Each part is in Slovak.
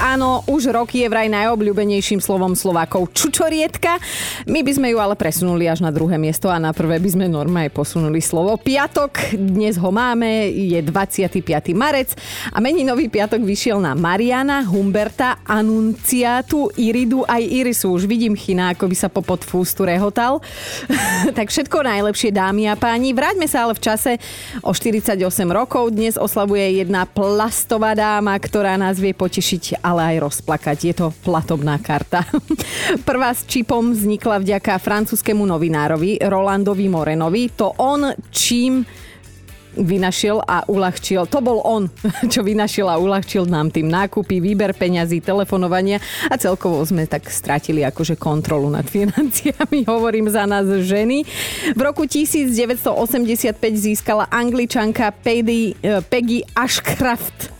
Áno, už roky je vraj najobľúbenejším slovom Slovákov čučorietka. My by sme ju ale presunuli až na druhé miesto a na prvé by sme normálne posunuli slovo piatok. Dnes ho máme, je 25. marec a meninový piatok vyšiel na Mariana, Humberta, Anunciatu, Iridu aj Irisu. Už vidím chyna, ako by sa po podfústu rehotal. tak všetko najlepšie, dámy a páni. Vráťme sa ale v čase o 48 rokov. Dnes oslavuje jedna plastová dáma, ktorá nás vie potešiť ale aj rozplakať. Je to platobná karta. Prvá s čipom vznikla vďaka francúzskému novinárovi Rolandovi Morenovi. To on čím vynašiel a uľahčil. To bol on, čo vynašiel a uľahčil nám tým nákupy, výber peňazí, telefonovania a celkovo sme tak stratili akože kontrolu nad financiami. Hovorím za nás ženy. V roku 1985 získala angličanka Peggy, eh, Ashcraft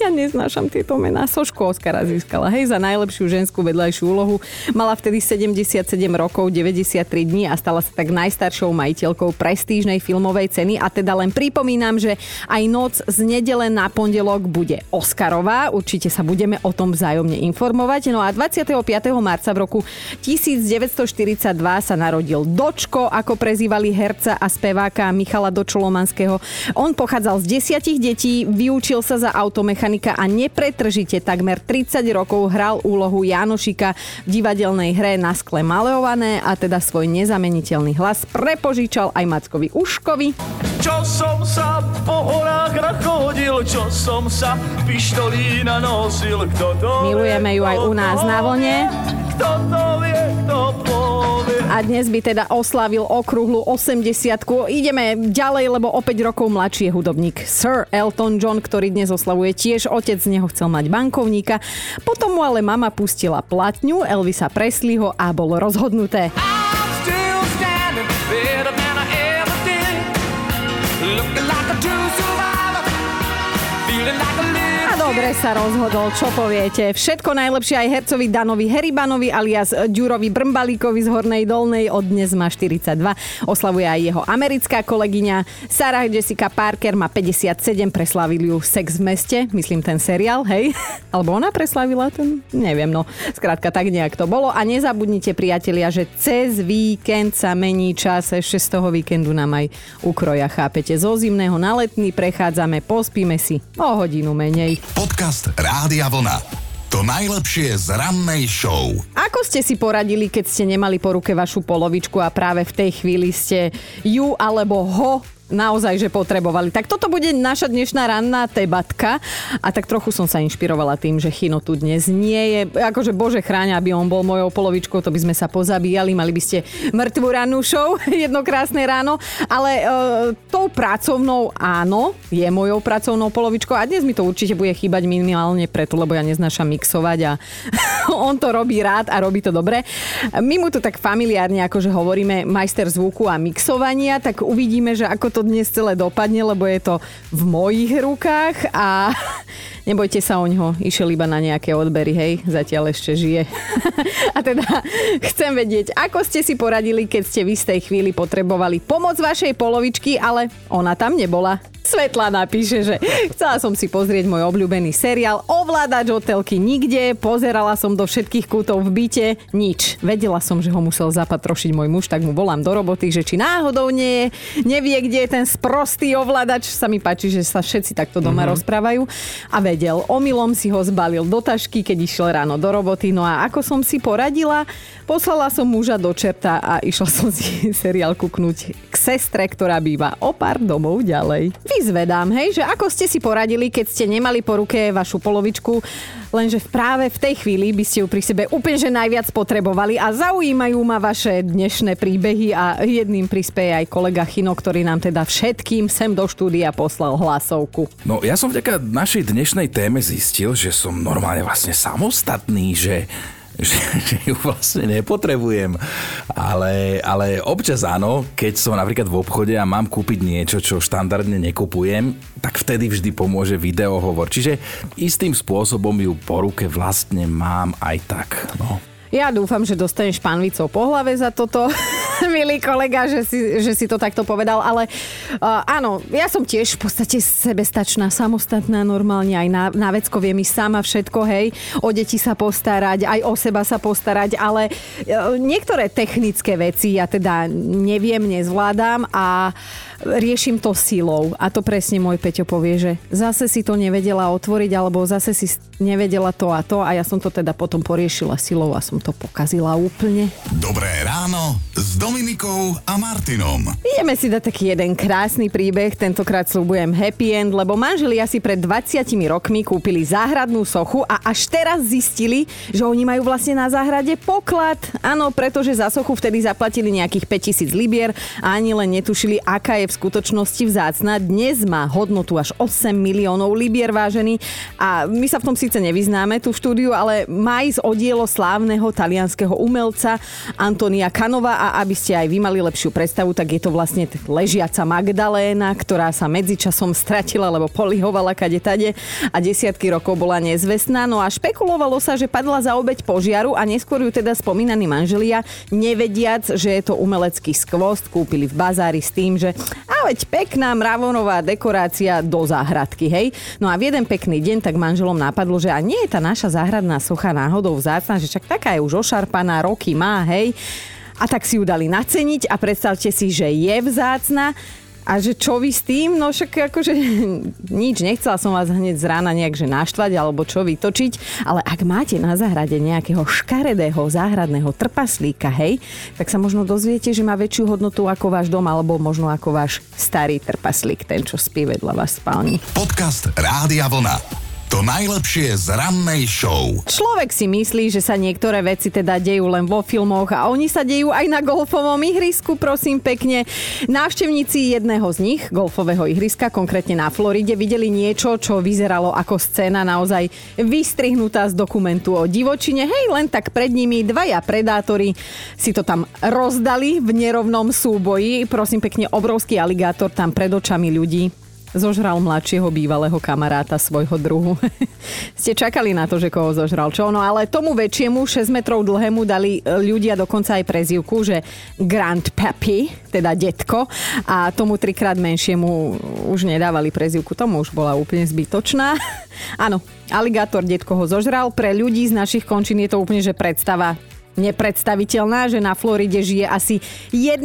ja neznášam tieto mená. Sošku Oscara získala, hej, za najlepšiu ženskú vedľajšiu úlohu. Mala vtedy 77 rokov, 93 dní a stala sa tak najstaršou majiteľkou prestížnej filmovej ceny. A teda len pripomínam, že aj noc z nedele na pondelok bude Oscarová. Určite sa budeme o tom vzájomne informovať. No a 25. marca v roku 1942 sa narodil Dočko, ako prezývali herca a speváka Michala Dočolomanského. On pochádzal z desiatich detí, vyučil sa za autome automechanika a nepretržite takmer 30 rokov hral úlohu Janošika v divadelnej hre na skle maleované a teda svoj nezameniteľný hlas prepožičal aj Mackovi Uškovi. Čo som sa po horách nachodil, čo som sa pištolí nanosil, kto to Milujeme ju aj u nás na vlne. Kto to vie, kto povie. A dnes by teda oslavil okrúhlu 80 Ideme ďalej, lebo o 5 rokov mladší je hudobník Sir Elton John, ktorý dnes oslavuje tiež. Otec z neho chcel mať bankovníka. Potom mu ale mama pustila platňu Elvisa Presleyho a bolo rozhodnuté. Looking like a true Dobre sa rozhodol, čo poviete. Všetko najlepšie aj hercovi Danovi Heribanovi alias Ďurovi Brmbalíkovi z Hornej Dolnej. Od dnes má 42. Oslavuje aj jeho americká kolegyňa. Sarah Jessica Parker má 57. Preslavili ju Sex v meste. Myslím ten seriál, hej? Alebo ona preslavila ten? Neviem, no. Skrátka, tak nejak to bolo. A nezabudnite, priatelia, že cez víkend sa mení čas. Ešte z toho víkendu nám aj ukroja, chápete. Zo zimného na letný prechádzame, pospíme si o hodinu menej. Podcast Rádia Vlna. To najlepšie z rannej show. Ako ste si poradili, keď ste nemali po ruke vašu polovičku a práve v tej chvíli ste ju alebo ho naozaj, že potrebovali. Tak toto bude naša dnešná ranná debatka a tak trochu som sa inšpirovala tým, že Chino tu dnes nie je. Akože bože chráňa, aby on bol mojou polovičkou, to by sme sa pozabíjali, mali by ste mŕtvu rannú show, jedno krásne ráno, ale e, tou pracovnou áno, je mojou pracovnou polovičkou a dnes mi to určite bude chýbať minimálne preto, lebo ja neznášam mixovať a on to robí rád a robí to dobre. My mu tu tak familiárne akože hovoríme majster zvuku a mixovania, tak uvidíme, že ako to dnes celé dopadne, lebo je to v mojich rukách a nebojte sa o ňo, išiel iba na nejaké odbery, hej, zatiaľ ešte žije. a teda chcem vedieť, ako ste si poradili, keď ste v istej chvíli potrebovali pomoc vašej polovičky, ale ona tam nebola. Svetla napíše, že chcela som si pozrieť môj obľúbený seriál Ovládač hotelky nikde, pozerala som do všetkých kútov v byte, nič. Vedela som, že ho musel zapatrošiť môj muž, tak mu volám do roboty, že či náhodou nie je, nevie, kde je ten sprostý ovládač. Sa mi páči, že sa všetci takto doma mm-hmm. rozprávajú. A vedel, omylom si ho zbalil do tašky, keď išiel ráno do roboty. No a ako som si poradila, poslala som muža do čerta a išla som si seriál kúknúť k sestre, ktorá býva o pár domov ďalej vyzvedám, hej, že ako ste si poradili, keď ste nemali po ruke vašu polovičku, lenže práve v tej chvíli by ste ju pri sebe úplne že najviac potrebovali a zaujímajú ma vaše dnešné príbehy a jedným prispieje aj kolega Chino, ktorý nám teda všetkým sem do štúdia poslal hlasovku. No ja som vďaka našej dnešnej téme zistil, že som normálne vlastne samostatný, že že, že ju vlastne nepotrebujem. Ale, ale občas áno, keď som napríklad v obchode a mám kúpiť niečo, čo štandardne nekupujem, tak vtedy vždy pomôže videohovor. Čiže istým spôsobom ju po ruke vlastne mám aj tak. No. Ja dúfam, že dostaneš pánvicou po hlave za toto. milý kolega, že si, že si to takto povedal, ale uh, áno, ja som tiež v podstate sebestačná, samostatná, normálne aj na, na vecko viem mi sama všetko, hej, o deti sa postarať, aj o seba sa postarať, ale uh, niektoré technické veci ja teda neviem, nezvládam a riešim to silou. A to presne môj Peťo povie, že zase si to nevedela otvoriť, alebo zase si nevedela to a to a ja som to teda potom poriešila silou a som to pokazila úplne. Dobré ráno s Dominikou a Martinom. Ideme si dať taký jeden krásny príbeh, tentokrát slúbujem happy end, lebo manželia si pred 20 rokmi kúpili záhradnú sochu a až teraz zistili, že oni majú vlastne na záhrade poklad. Áno, pretože za sochu vtedy zaplatili nejakých 5000 libier a ani len netušili, aká je v skutočnosti vzácna. Dnes má hodnotu až 8 miliónov libier vážený a my sa v tom síce nevyznáme tu v štúdiu, ale má ísť o dielo slávneho talianského umelca Antonia Kanova a aby ste aj vy mali lepšiu predstavu, tak je to vlastne ležiaca Magdaléna, ktorá sa medzičasom stratila, lebo polihovala kade tade a desiatky rokov bola nezvestná. No a špekulovalo sa, že padla za obeď požiaru a neskôr ju teda spomínaní manželia, nevediac, že je to umelecký skvost, kúpili v bazári s tým, že a veď pekná mravonová dekorácia do záhradky, hej. No a v jeden pekný deň tak manželom napadlo, že a nie je tá naša záhradná socha náhodou vzácna, že čak taká je už ošarpaná, roky má, hej. A tak si ju dali naceniť a predstavte si, že je vzácna a že čo vy s tým? No však akože nič, nechcela som vás hneď z rána nejak že naštvať alebo čo vytočiť, ale ak máte na záhrade nejakého škaredého záhradného trpaslíka, hej, tak sa možno dozviete, že má väčšiu hodnotu ako váš dom alebo možno ako váš starý trpaslík, ten, čo spí vedľa vás v spálni. Podcast Rádia Vlna. To najlepšie z rannej show. Človek si myslí, že sa niektoré veci teda dejú len vo filmoch a oni sa dejú aj na golfovom ihrisku, prosím pekne. Návštevníci jedného z nich, golfového ihriska, konkrétne na Floride, videli niečo, čo vyzeralo ako scéna naozaj vystrihnutá z dokumentu o divočine. Hej, len tak pred nimi dvaja predátori si to tam rozdali v nerovnom súboji. Prosím pekne, obrovský aligátor tam pred očami ľudí zožral mladšieho bývalého kamaráta svojho druhu. Ste čakali na to, že koho zožral čo? No ale tomu väčšiemu, 6 metrov dlhému, dali ľudia dokonca aj prezivku, že Grand Papi, teda detko, a tomu trikrát menšiemu už nedávali prezivku. Tomu už bola úplne zbytočná. Áno, aligátor detko ho zožral. Pre ľudí z našich končín je to úplne, že predstava nepredstaviteľná, že na Floride žije asi 1,3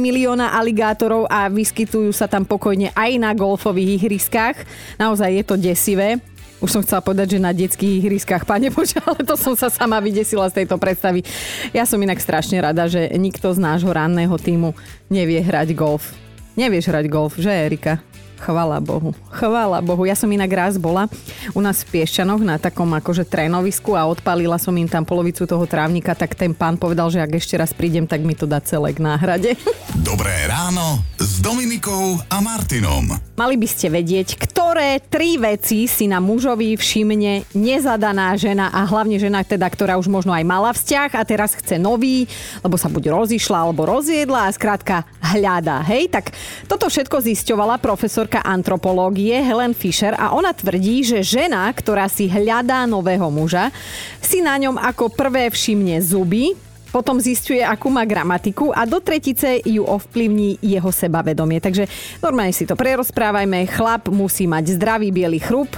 milióna aligátorov a vyskytujú sa tam pokojne aj na golfových ihriskách. Naozaj je to desivé. Už som chcela povedať, že na detských ihriskách, pane Bože, ale to som sa sama vydesila z tejto predstavy. Ja som inak strašne rada, že nikto z nášho ranného týmu nevie hrať golf. Nevieš hrať golf, že Erika? Chvala Bohu. Chvala Bohu. Ja som inak raz bola u nás v Piešťanoch na takom akože trénovisku a odpalila som im tam polovicu toho trávnika, tak ten pán povedal, že ak ešte raz prídem, tak mi to dá celé k náhrade. Dobré ráno Dominikou a Martinom. Mali by ste vedieť, ktoré tri veci si na mužovi všimne nezadaná žena a hlavne žena teda, ktorá už možno aj mala vzťah a teraz chce nový, lebo sa buď rozišla alebo rozjedla a skrátka hľada. Hej, tak toto všetko zisťovala profesor profesorka antropológie Helen Fisher a ona tvrdí, že žena, ktorá si hľadá nového muža, si na ňom ako prvé všimne zuby, potom zistuje, akú má gramatiku a do tretice ju ovplyvní jeho sebavedomie. Takže normálne si to prerozprávajme. Chlap musí mať zdravý biely chrup,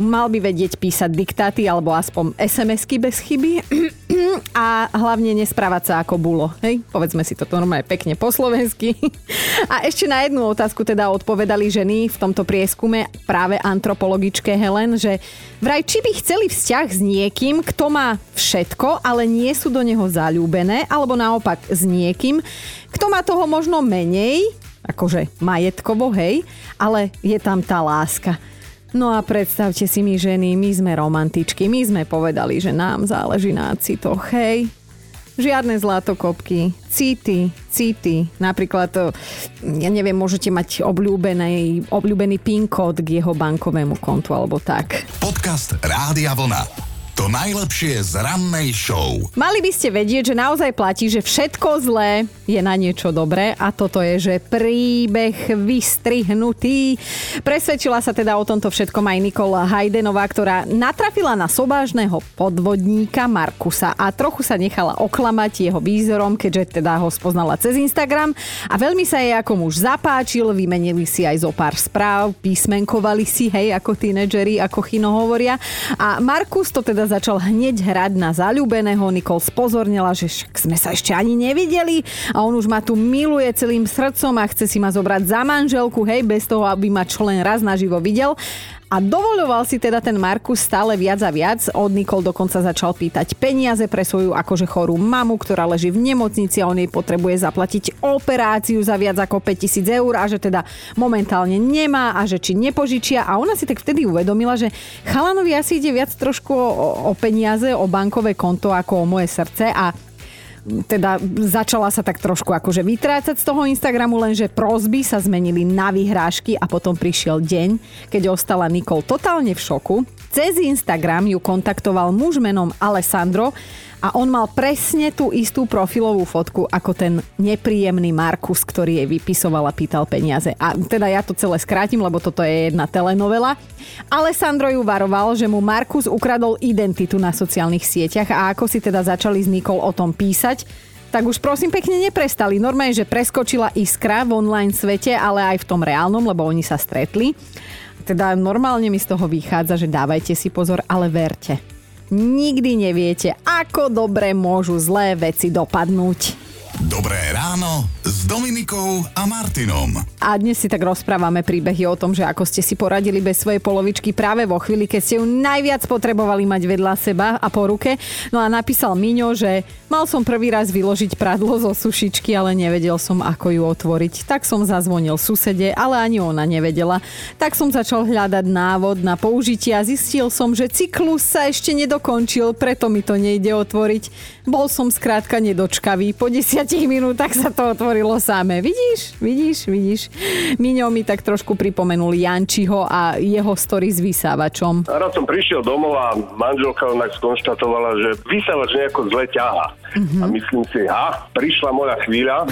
mal by vedieť písať diktáty alebo aspoň SMS-ky bez chyby a hlavne nesprávať sa ako bulo. Hej? Povedzme si to normálne pekne po slovensky. A ešte na jednu otázku teda odpovedali ženy v tomto prieskume práve antropologičke Helen, že vraj či by chceli vzťah s niekým, kto má všetko, ale nie sú do neho zalúbené, alebo naopak s niekým, kto má toho možno menej, akože majetkovo, hej, ale je tam tá láska. No a predstavte si my ženy, my sme romantičky, my sme povedali, že nám záleží na citoch, hej. Žiadne zlatokopky, city, city. Napríklad, eh, ja neviem, môžete mať obľúbený, obľúbený PIN kód k jeho bankovému kontu alebo tak. Podcast Rádia Vlna. To najlepšie z rannej show. Mali by ste vedieť, že naozaj platí, že všetko zlé je na niečo dobré a toto je, že príbeh vystrihnutý. Presvedčila sa teda o tomto všetkom aj Nikola Hajdenová, ktorá natrafila na sobážneho podvodníka Markusa a trochu sa nechala oklamať jeho výzorom, keďže teda ho spoznala cez Instagram a veľmi sa jej ako muž zapáčil, vymenili si aj zo pár správ, písmenkovali si, hej, ako tínedžeri, ako Chino hovoria. A Markus to teda začal hneď hrať na zalúbeného. Nikol spozornila, že však sme sa ešte ani nevideli a on už ma tu miluje celým srdcom a chce si ma zobrať za manželku, hej, bez toho, aby ma čo len raz naživo videl. A dovoľoval si teda ten Markus stále viac a viac. Od Nikol dokonca začal pýtať peniaze pre svoju akože chorú mamu, ktorá leží v nemocnici a on jej potrebuje zaplatiť operáciu za viac ako 5000 eur a že teda momentálne nemá a že či nepožičia. A ona si tak vtedy uvedomila, že chalanovi asi ide viac trošku o, o peniaze, o bankové konto ako o moje srdce a teda začala sa tak trošku akože vytrácať z toho Instagramu, lenže prosby sa zmenili na vyhrážky a potom prišiel deň, keď ostala Nikol totálne v šoku. Cez Instagram ju kontaktoval muž menom Alessandro a on mal presne tú istú profilovú fotku ako ten nepríjemný Markus, ktorý jej vypisoval a pýtal peniaze. A teda ja to celé skrátim, lebo toto je jedna telenovela. Alessandro ju varoval, že mu Markus ukradol identitu na sociálnych sieťach a ako si teda začali s Nikol o tom písať, tak už prosím pekne neprestali. Normálne, že preskočila iskra v online svete, ale aj v tom reálnom, lebo oni sa stretli. Teda normálne mi z toho vychádza, že dávajte si pozor, ale verte nikdy neviete, ako dobre môžu zlé veci dopadnúť. Dobré ráno s Dominikou a Martinom. A dnes si tak rozprávame príbehy o tom, že ako ste si poradili bez svojej polovičky práve vo chvíli, keď ste ju najviac potrebovali mať vedľa seba a po ruke. No a napísal Miňo, že mal som prvý raz vyložiť pradlo zo sušičky, ale nevedel som, ako ju otvoriť. Tak som zazvonil susede, ale ani ona nevedela. Tak som začal hľadať návod na použitie a zistil som, že cyklus sa ešte nedokončil, preto mi to nejde otvoriť. Bol som skrátka nedočkavý. Po 10 minútach sa to otvorilo samé. Vidíš, vidíš, vidíš. Miňo mi tak trošku pripomenul Jančiho a jeho story s vysávačom. Raz som prišiel domov a manželka onak skonštatovala, že vysávač nejako zle ťaha. Mm-hmm. A myslím si, ha, prišla moja chvíľa,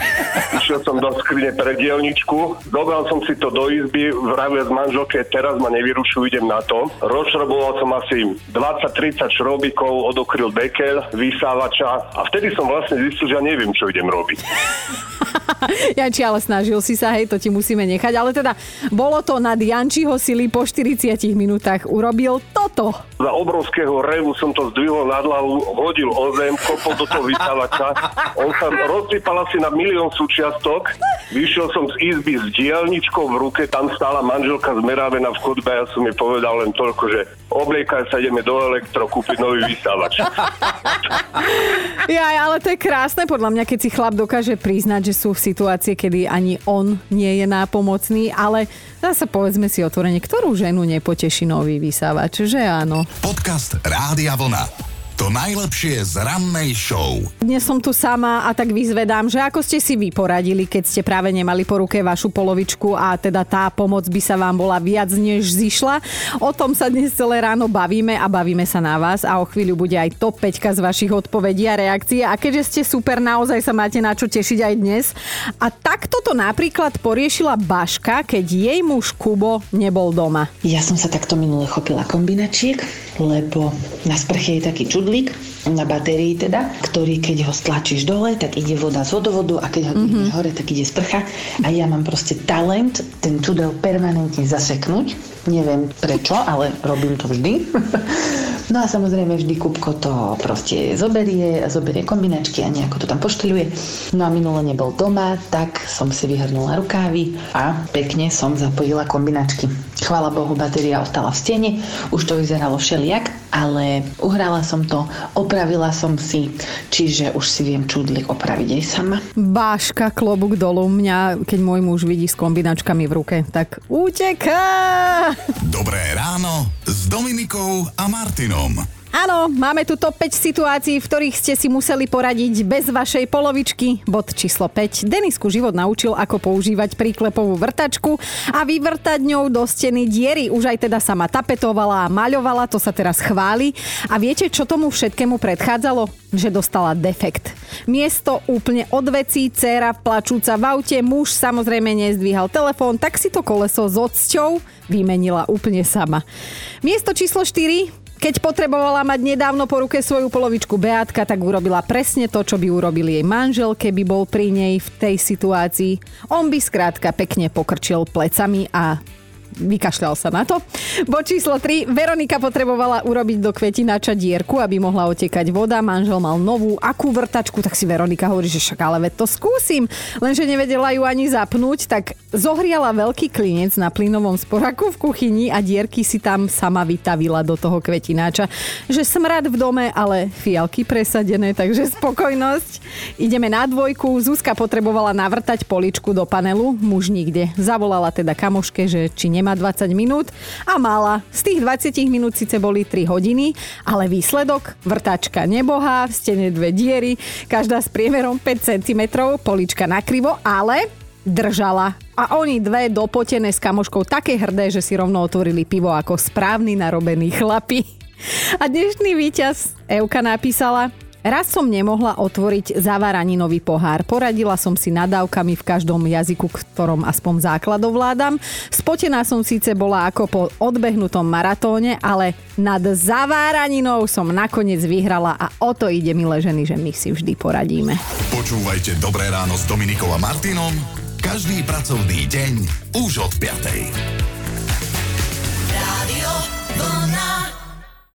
išiel som do skrine pre dielničku, zobral som si to do izby, vravil z manželke, teraz ma nevyrušu, idem na to. Rozšroboval som asi 20-30 šrobíkov, odokryl dekel, vysávača a vtedy som vlastne zistil, že ja neviem, čo idem robiť. Janči, ale snažil si sa, hej, to ti musíme nechať. Ale teda, bolo to nad Jančiho sily po 40 minútach. Urobil toto. Za obrovského revu som to zdvihol nad hlavu, hodil o zem, kopol do toho vysávača. On sa rozsypal asi na milión súčiastok. Vyšiel som z izby s dielničkou v ruke, tam stála manželka zmerávená v chodbe a ja som jej povedal len toľko, že obliekaj sa, ideme do elektro kúpiť nový vysávač. Ja, ale to je krásne podľa mňa, keď si chlap dokáže priznať, že sú v situácii, kedy ani on nie je nápomocný, ale zase povedzme si otvorene, ktorú ženu nepoteší nový vysávač, že áno. Podcast Rádia Vlna. To najlepšie z rannej show. Dnes som tu sama a tak vyzvedám, že ako ste si vy poradili, keď ste práve nemali po ruke vašu polovičku a teda tá pomoc by sa vám bola viac než zišla. O tom sa dnes celé ráno bavíme a bavíme sa na vás a o chvíľu bude aj top 5 z vašich odpovedí a reakcií a keďže ste super, naozaj sa máte na čo tešiť aj dnes. A takto to napríklad poriešila Baška, keď jej muž Kubo nebol doma. Ja som sa takto minule chopila kombinačiek, lebo na sprche je taký čudlík na batérii teda, ktorý keď ho stlačíš dole, tak ide voda z vodovodu a keď ho mm-hmm. hore, tak ide sprcha. A ja mám proste talent ten čudel permanentne zaseknúť. Neviem prečo, ale robím to vždy. No a samozrejme vždy Kupko to proste zoberie, zoberie kombinačky a nejako to tam poštiluje. No a minule nebol doma, tak som si vyhrnula rukávy a pekne som zapojila kombinačky. Chvála Bohu, batéria ostala v stene, už to vyzeralo všelijak, ale uhrala som to, opravila som si, čiže už si viem čudlik opraviť aj sama. Báška, klobúk dolu. Mňa, keď môj muž vidí s kombinačkami v ruke, tak uteká! S Dominikou a Martinom. Áno, máme tu top 5 situácií, v ktorých ste si museli poradiť bez vašej polovičky. Bod číslo 5. Denisku život naučil, ako používať príklepovú vrtačku a vyvrtať ňou do steny diery. Už aj teda sama tapetovala a maľovala, to sa teraz chváli. A viete, čo tomu všetkému predchádzalo? Že dostala defekt. Miesto úplne od vecí, dcéra plačúca v aute, muž samozrejme nezdvíhal telefón, tak si to koleso s odsťou vymenila úplne sama. Miesto číslo 4 keď potrebovala mať nedávno po ruke svoju polovičku Beatka, tak urobila presne to, čo by urobil jej manžel, keby bol pri nej v tej situácii. On by skrátka pekne pokrčil plecami a vykašľal sa na to. Bo číslo 3. Veronika potrebovala urobiť do kvetináča dierku, aby mohla otekať voda. Manžel mal novú akú vrtačku, tak si Veronika hovorí, že však ale to skúsim. Lenže nevedela ju ani zapnúť, tak zohriala veľký klinec na plynovom sporaku v kuchyni a dierky si tam sama vytavila do toho kvetináča. Že smrad v dome, ale fialky presadené, takže spokojnosť. Ideme na dvojku. Zuzka potrebovala navrtať poličku do panelu, muž nikde. Zavolala teda kamoške, že či ne nemá 20 minút a mala. Z tých 20 minút síce boli 3 hodiny, ale výsledok vrtačka nebohá, v stene dve diery, každá s priemerom 5 cm, polička nakrivo, ale držala. A oni dve dopotené s kamoškou také hrdé, že si rovno otvorili pivo ako správny narobený chlapi. A dnešný víťaz Euka napísala, Raz som nemohla otvoriť zavaraninový pohár. Poradila som si nadávkami v každom jazyku, ktorom aspoň základ ovládam. Spotená som síce bola ako po odbehnutom maratóne, ale nad zaváraninou som nakoniec vyhrala a o to ide, milé ženy, že my si vždy poradíme. Počúvajte Dobré ráno s Dominikom a Martinom každý pracovný deň už od 5. Radio.